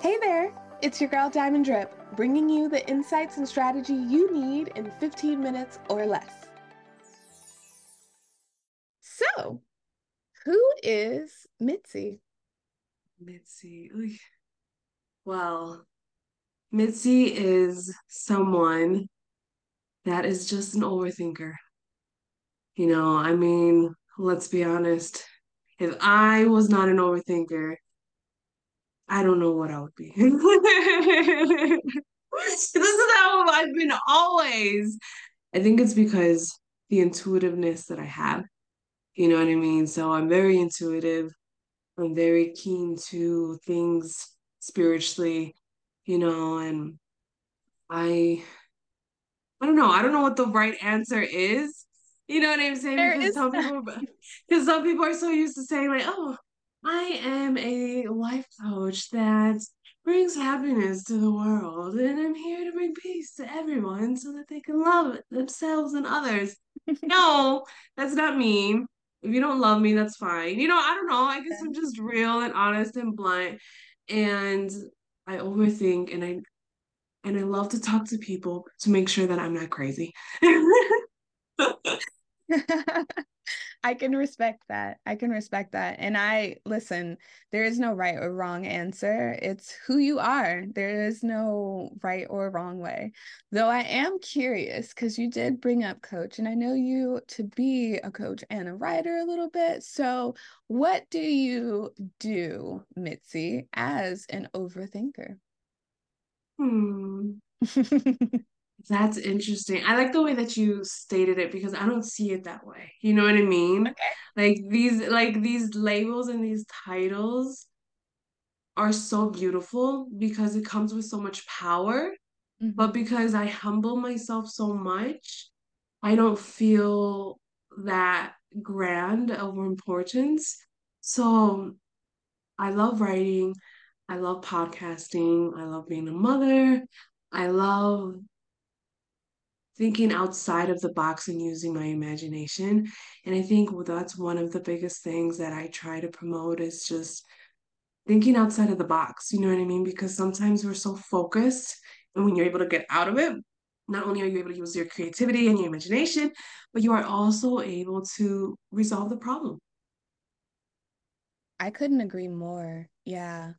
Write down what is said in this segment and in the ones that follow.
Hey there, it's your girl Diamond Drip, bringing you the insights and strategy you need in 15 minutes or less. So, who is Mitzi? Mitzi. Well, Mitzi is someone that is just an overthinker. You know, I mean, let's be honest. If I was not an overthinker, I don't know what I would be. this is how I've been always. I think it's because the intuitiveness that I have. You know what I mean? So I'm very intuitive. I'm very keen to things spiritually, you know, and I I don't know. I don't know what the right answer is. You know what I'm saying? There because some people because some people are so used to saying like, oh, I am a life coach that brings happiness to the world, and I'm here to bring peace to everyone so that they can love themselves and others. no, that's not me. If you don't love me, that's fine. You know, I don't know. I guess I'm just real and honest and blunt, and I overthink, and I and I love to talk to people to make sure that I'm not crazy. I can respect that. I can respect that. And I listen, there is no right or wrong answer. It's who you are. There is no right or wrong way. Though I am curious because you did bring up coach, and I know you to be a coach and a writer a little bit. So, what do you do, Mitzi, as an overthinker? Hmm. That's interesting. I like the way that you stated it because I don't see it that way. You know what I mean? Okay. Like these like these labels and these titles are so beautiful because it comes with so much power, but Mhm. because I humble myself so much, I don't feel that grand of importance. So I love writing, I love podcasting, I love being a mother, I love thinking outside of the box and using my imagination. And I think that's one of the biggest things that I try to promote is just thinking outside of the box. You know what I mean? Because sometimes we're so focused, and when you're able to get out of it, not only are you able to use your creativity and your imagination, but you are also able to resolve the problem. I couldn't agree more. Yeah.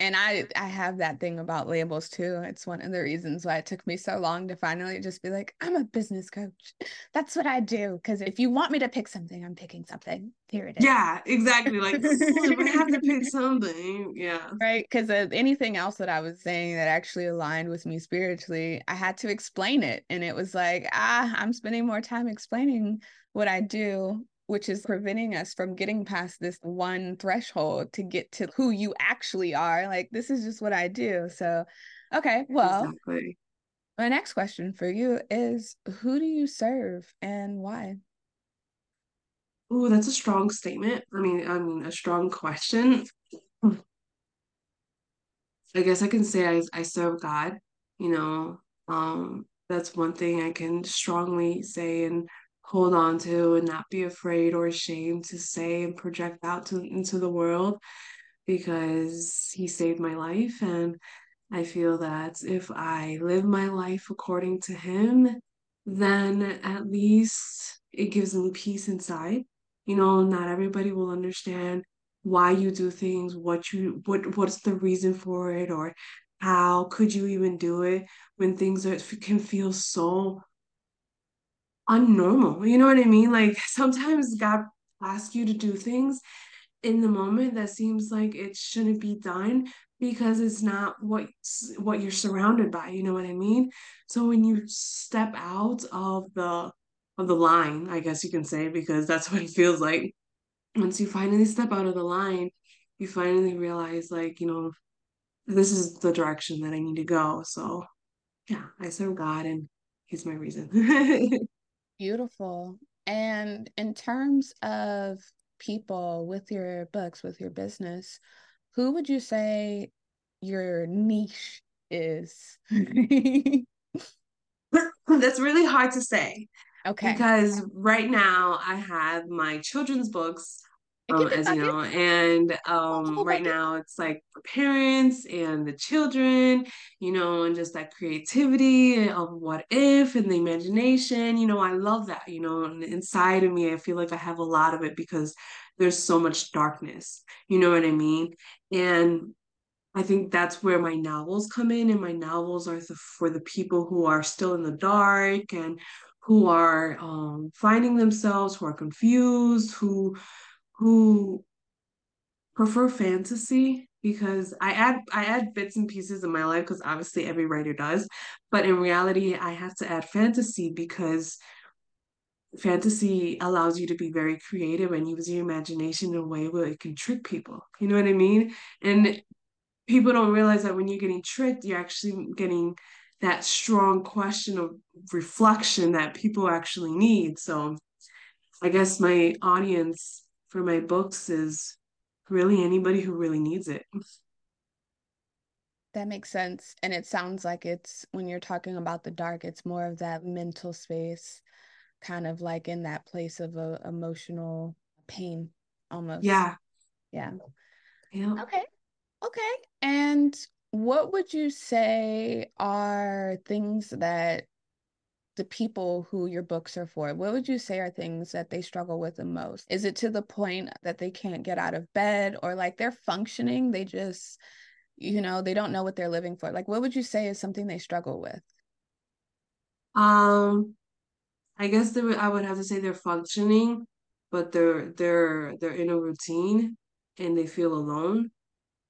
And I I have that thing about labels too. It's one of the reasons why it took me so long to finally just be like, I'm a business coach. That's what I do. Because if you want me to pick something, I'm picking something. Here it is. Yeah, exactly. Like, "Ooh, if I have to pick something, yeah. Right? Because anything else that I was saying that actually aligned with me spiritually, I had to explain it. And it was like, ah, I'm spending more time explaining what I do, which is preventing us from getting past this one threshold to get to who you actually are. Like, this is just what I do. So, okay, well, Exactly. my next question for you is who do you serve and why? Ooh, that's a strong statement. I mean, I mean, a strong question. I guess I can say I, I serve God, you know. Um, that's one thing I can strongly say and hold on to and not be afraid or ashamed to say and project out to into the world because he saved my life and I feel that if I live my life according to him, then at least it gives me peace inside. You know, not everybody will understand why you do things, what you what what's the reason for it, or how could you even do it when things are, can feel so unnormal. You know what I mean? Like sometimes God asks you to do things in the moment that seems like it shouldn't be done because it's not what what you're surrounded by you know what i mean so when you step out of the of the line i guess you can say because that's what it feels like once you finally step out of the line you finally realize like you know this is the direction that i need to go so yeah i serve god and he's my reason Beautiful. And in terms of people with your books, with your business, who would you say your niche is? that's really hard to say Okay. because right now I have my children's books um, as you know. And um, right now it's like for parents and the children, you know, and just that creativity of what if and the imagination. You know, I love that. You know, and inside of me, I feel like I have a lot of it because there's so much darkness. You know what I mean? And I think that's where my novels come in, and my novels are the, for the people who are still in the dark and who are um, finding themselves, who are confused, who who prefer fantasy because I add I add bits and pieces in my life because obviously every writer does, but in reality I have to add fantasy because fantasy allows you to be very creative and use your imagination in a way where it can trick people. You know what I mean? And people don't realize that when you're getting tricked, you're actually getting that strong question of reflection that people actually need. So I guess my audience for my books is really anybody who really needs it. That makes sense. And it sounds like it's when you're talking about the dark, it's more of that mental space, kind of like in that place of a, uh, emotional pain almost. Yeah. Yeah. Yeah. Okay. Okay. And what would you say are things that the people who your books are for, what would you say are things that they struggle with the most? Is it to the point that they can't get out of bed or like they're functioning, they just, you know, they don't know what they're living for? Like, what would you say is something they struggle with? Um, I guess they would, I would have to say they're functioning, but they're they're they're in a routine and they feel alone.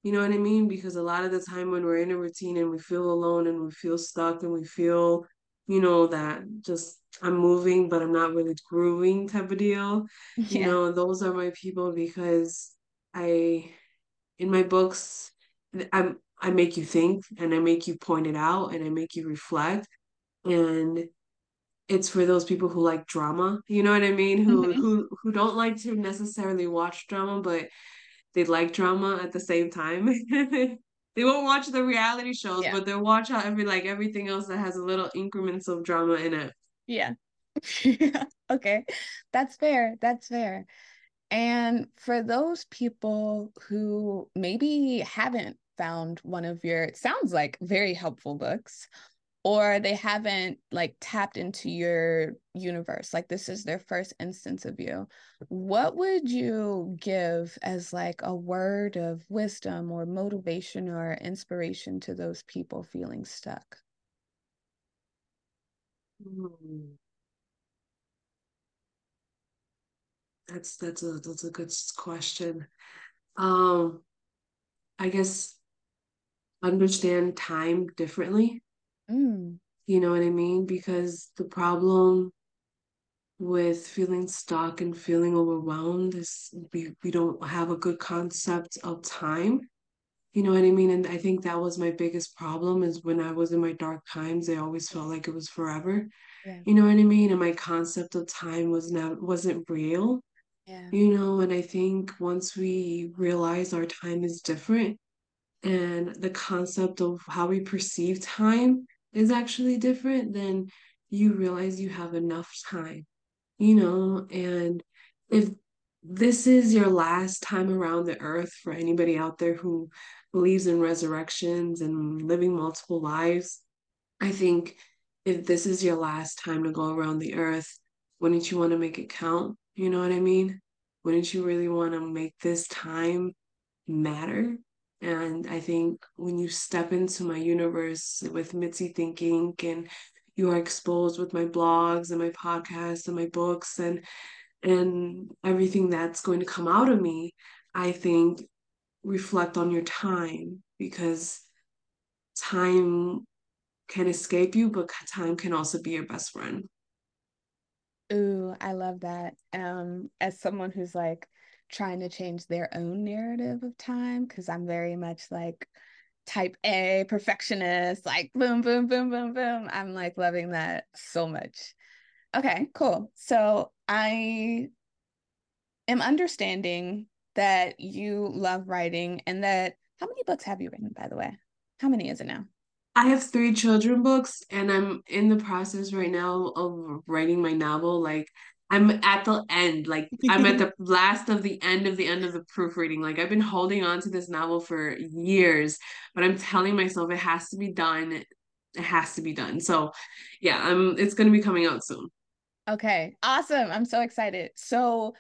You know what I mean? Because a lot of the time when we're in a routine and we feel alone and we feel stuck and we feel you know, that just I'm moving, but I'm not really grooving type of deal. Yeah. You know, those are my people because I, in my books, I'm, I make you think and I make you point it out and I make you reflect. And it's for those people who like drama, you know what I mean? Who mm-hmm. who who don't like to necessarily watch drama, but they like drama at the same time. they won't watch the reality shows, yeah. but they'll watch out every like everything else that has a little increments of drama in it. Yeah. okay. That's fair. That's fair. And for those people who maybe haven't found one of your, it sounds like very helpful books, or they haven't like tapped into your universe like this is their first instance of you what would you give as like a word of wisdom or motivation or inspiration to those people feeling stuck? Hmm. that's that's a that's a good question. Um i guess understand time differently Mm. You know what I mean? Because the problem with feeling stuck and feeling overwhelmed is we, we don't have a good concept of time. You know what I mean? And I think that was my biggest problem is when I was in my dark times, I always felt like it was forever. Yeah. You know what I mean? And my concept of time was not wasn't real. Yeah. You know, and I think once we realize our time is different and the concept of how we perceive time is actually different, then you realize you have enough time, you know, and if this is your last time around the earth for anybody out there who believes in resurrections and living multiple lives, I think if this is your last time to go around the earth, wouldn't you want to make it count? You know what I mean? Wouldn't you really want to make this time matter? And I think when you step into my universe with Mitzi Thinking and you are exposed with my blogs and my podcasts and my books and and everything that's going to come out of me, I think reflect on your time because time can escape you, but time can also be your best friend. Ooh, I love that. Um, as someone who's like trying to change their own narrative of time because I'm very much like type A perfectionist, like boom, boom, boom, boom, boom. I'm like loving that so much. Okay, cool. So I am understanding that you love writing and that how many books have you written, by the way? How many is it now? I have three children books and I'm in the process right now of writing my novel. Like I'm at the end, like I'm at the last of the end of the end of the proofreading. Like I've been holding on to this novel for years, but I'm telling myself it has to be done. It has to be done. So yeah, I'm it's gonna be coming out soon. Okay, awesome. I'm so excited. So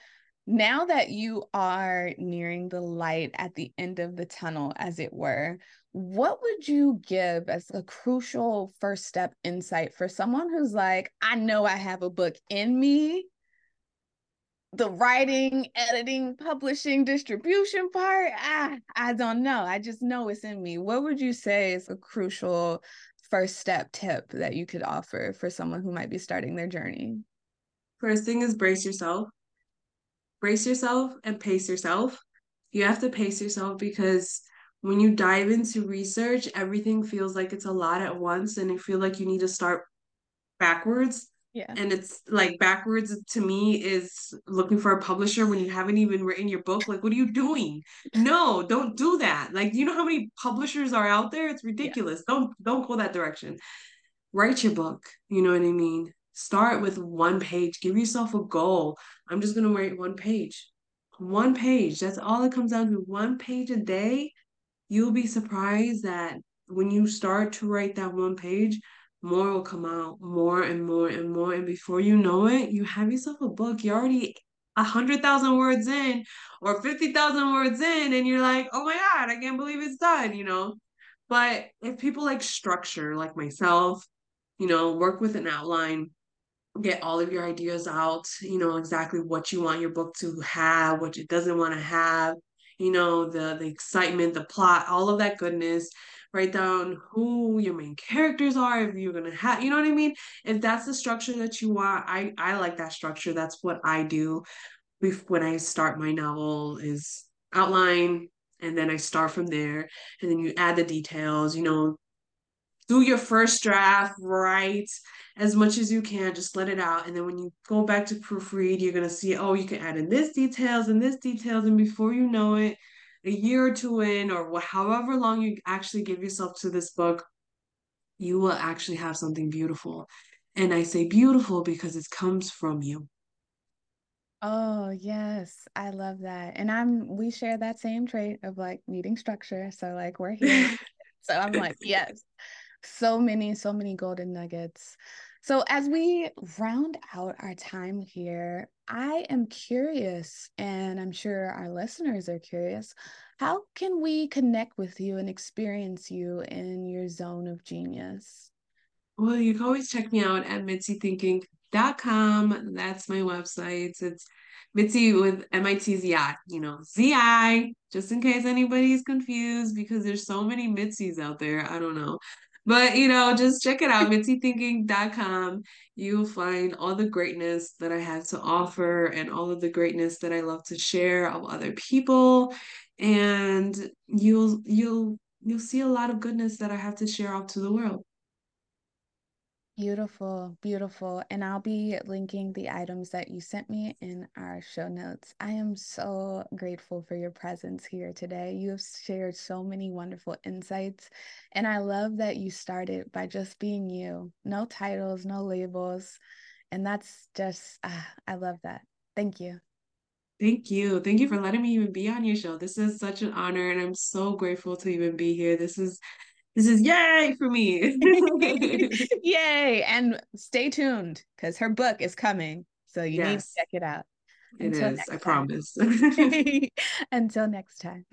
now that you are nearing the light at the end of the tunnel, as it were, what would you give as a crucial first step insight for someone who's like, I know I have a book in me, the writing, editing, publishing, distribution part, ah, I don't know. I just know it's in me. What would you say is a crucial first step tip that you could offer for someone who might be starting their journey? First thing is brace yourself. Brace yourself and pace yourself. You have to pace yourself because when you dive into research, everything feels like it's a lot at once and you feel like you need to start backwards yeah. And it's like backwards to me is looking for a publisher when you haven't even written your book. Like, what are you doing? No, don't do that. Like, you know how many publishers are out there? It's ridiculous. Yeah. Don't don't go that direction. Write your book. You know what I mean? Start with one page. Give yourself a goal. I'm just gonna write one page. One page. That's all it comes down to. One page a day. You'll be surprised that when you start to write that one page, more will come out, more and more and more. And before you know it, you have yourself a book. You're already a hundred thousand words in or fifty thousand words in, and you're like, oh my God, I can't believe it's done, you know. But if people like structure, like myself, you know, work with an outline, get all of your ideas out, you know, exactly what you want your book to have, what it doesn't want to have, you know, the the excitement, the plot, all of that goodness. Write down who your main characters are if you're gonna have you know what i mean? If that's the structure that you want i i like that structure. That's what i do. When i start my novel is outline and then i start from there and then you add the details you know do your first draft write as much as you can just let it out and then when you go back to proofread you're going to see oh you can add in this details and this details and before you know it a year or two in, or however long you actually give yourself to this book, you will actually have something beautiful. And I say beautiful because it comes from you. Oh, yes. I love that. And I'm we share that same trait of like needing structure. So like we're here. so I'm like, yes. So many, so many golden nuggets. So, as we round out our time here, I am curious, and I'm sure our listeners are curious. How can we connect with you and experience you in your zone of genius? Well, you can always check me out at mitzithinkinc.com. That's my website. It's Mitzi with M-I-T-Z-I, you know, Z-I, just in case anybody's confused because there's so many Mitzi's out there. I don't know. But you know, just check it out, mitzithinkinc.com. You'll find all the greatness that I have to offer and all of the greatness that I love to share of other people. And you'll you'll you'll see a lot of goodness that I have to share out to the world. Beautiful, beautiful. And I'll be linking the items that you sent me in our show notes. I am so grateful for your presence here today. You have shared so many wonderful insights. And I love that you started by just being you no titles, no labels. And that's just, ah, I love that. Thank you. Thank you. Thank you for letting me even be on your show. This is such an honor, and I'm so grateful to even be here. This is this is yay for me. yay. And stay tuned because her book is coming. So you yes. need to check it out. It Until is, I time. promise. Until next time.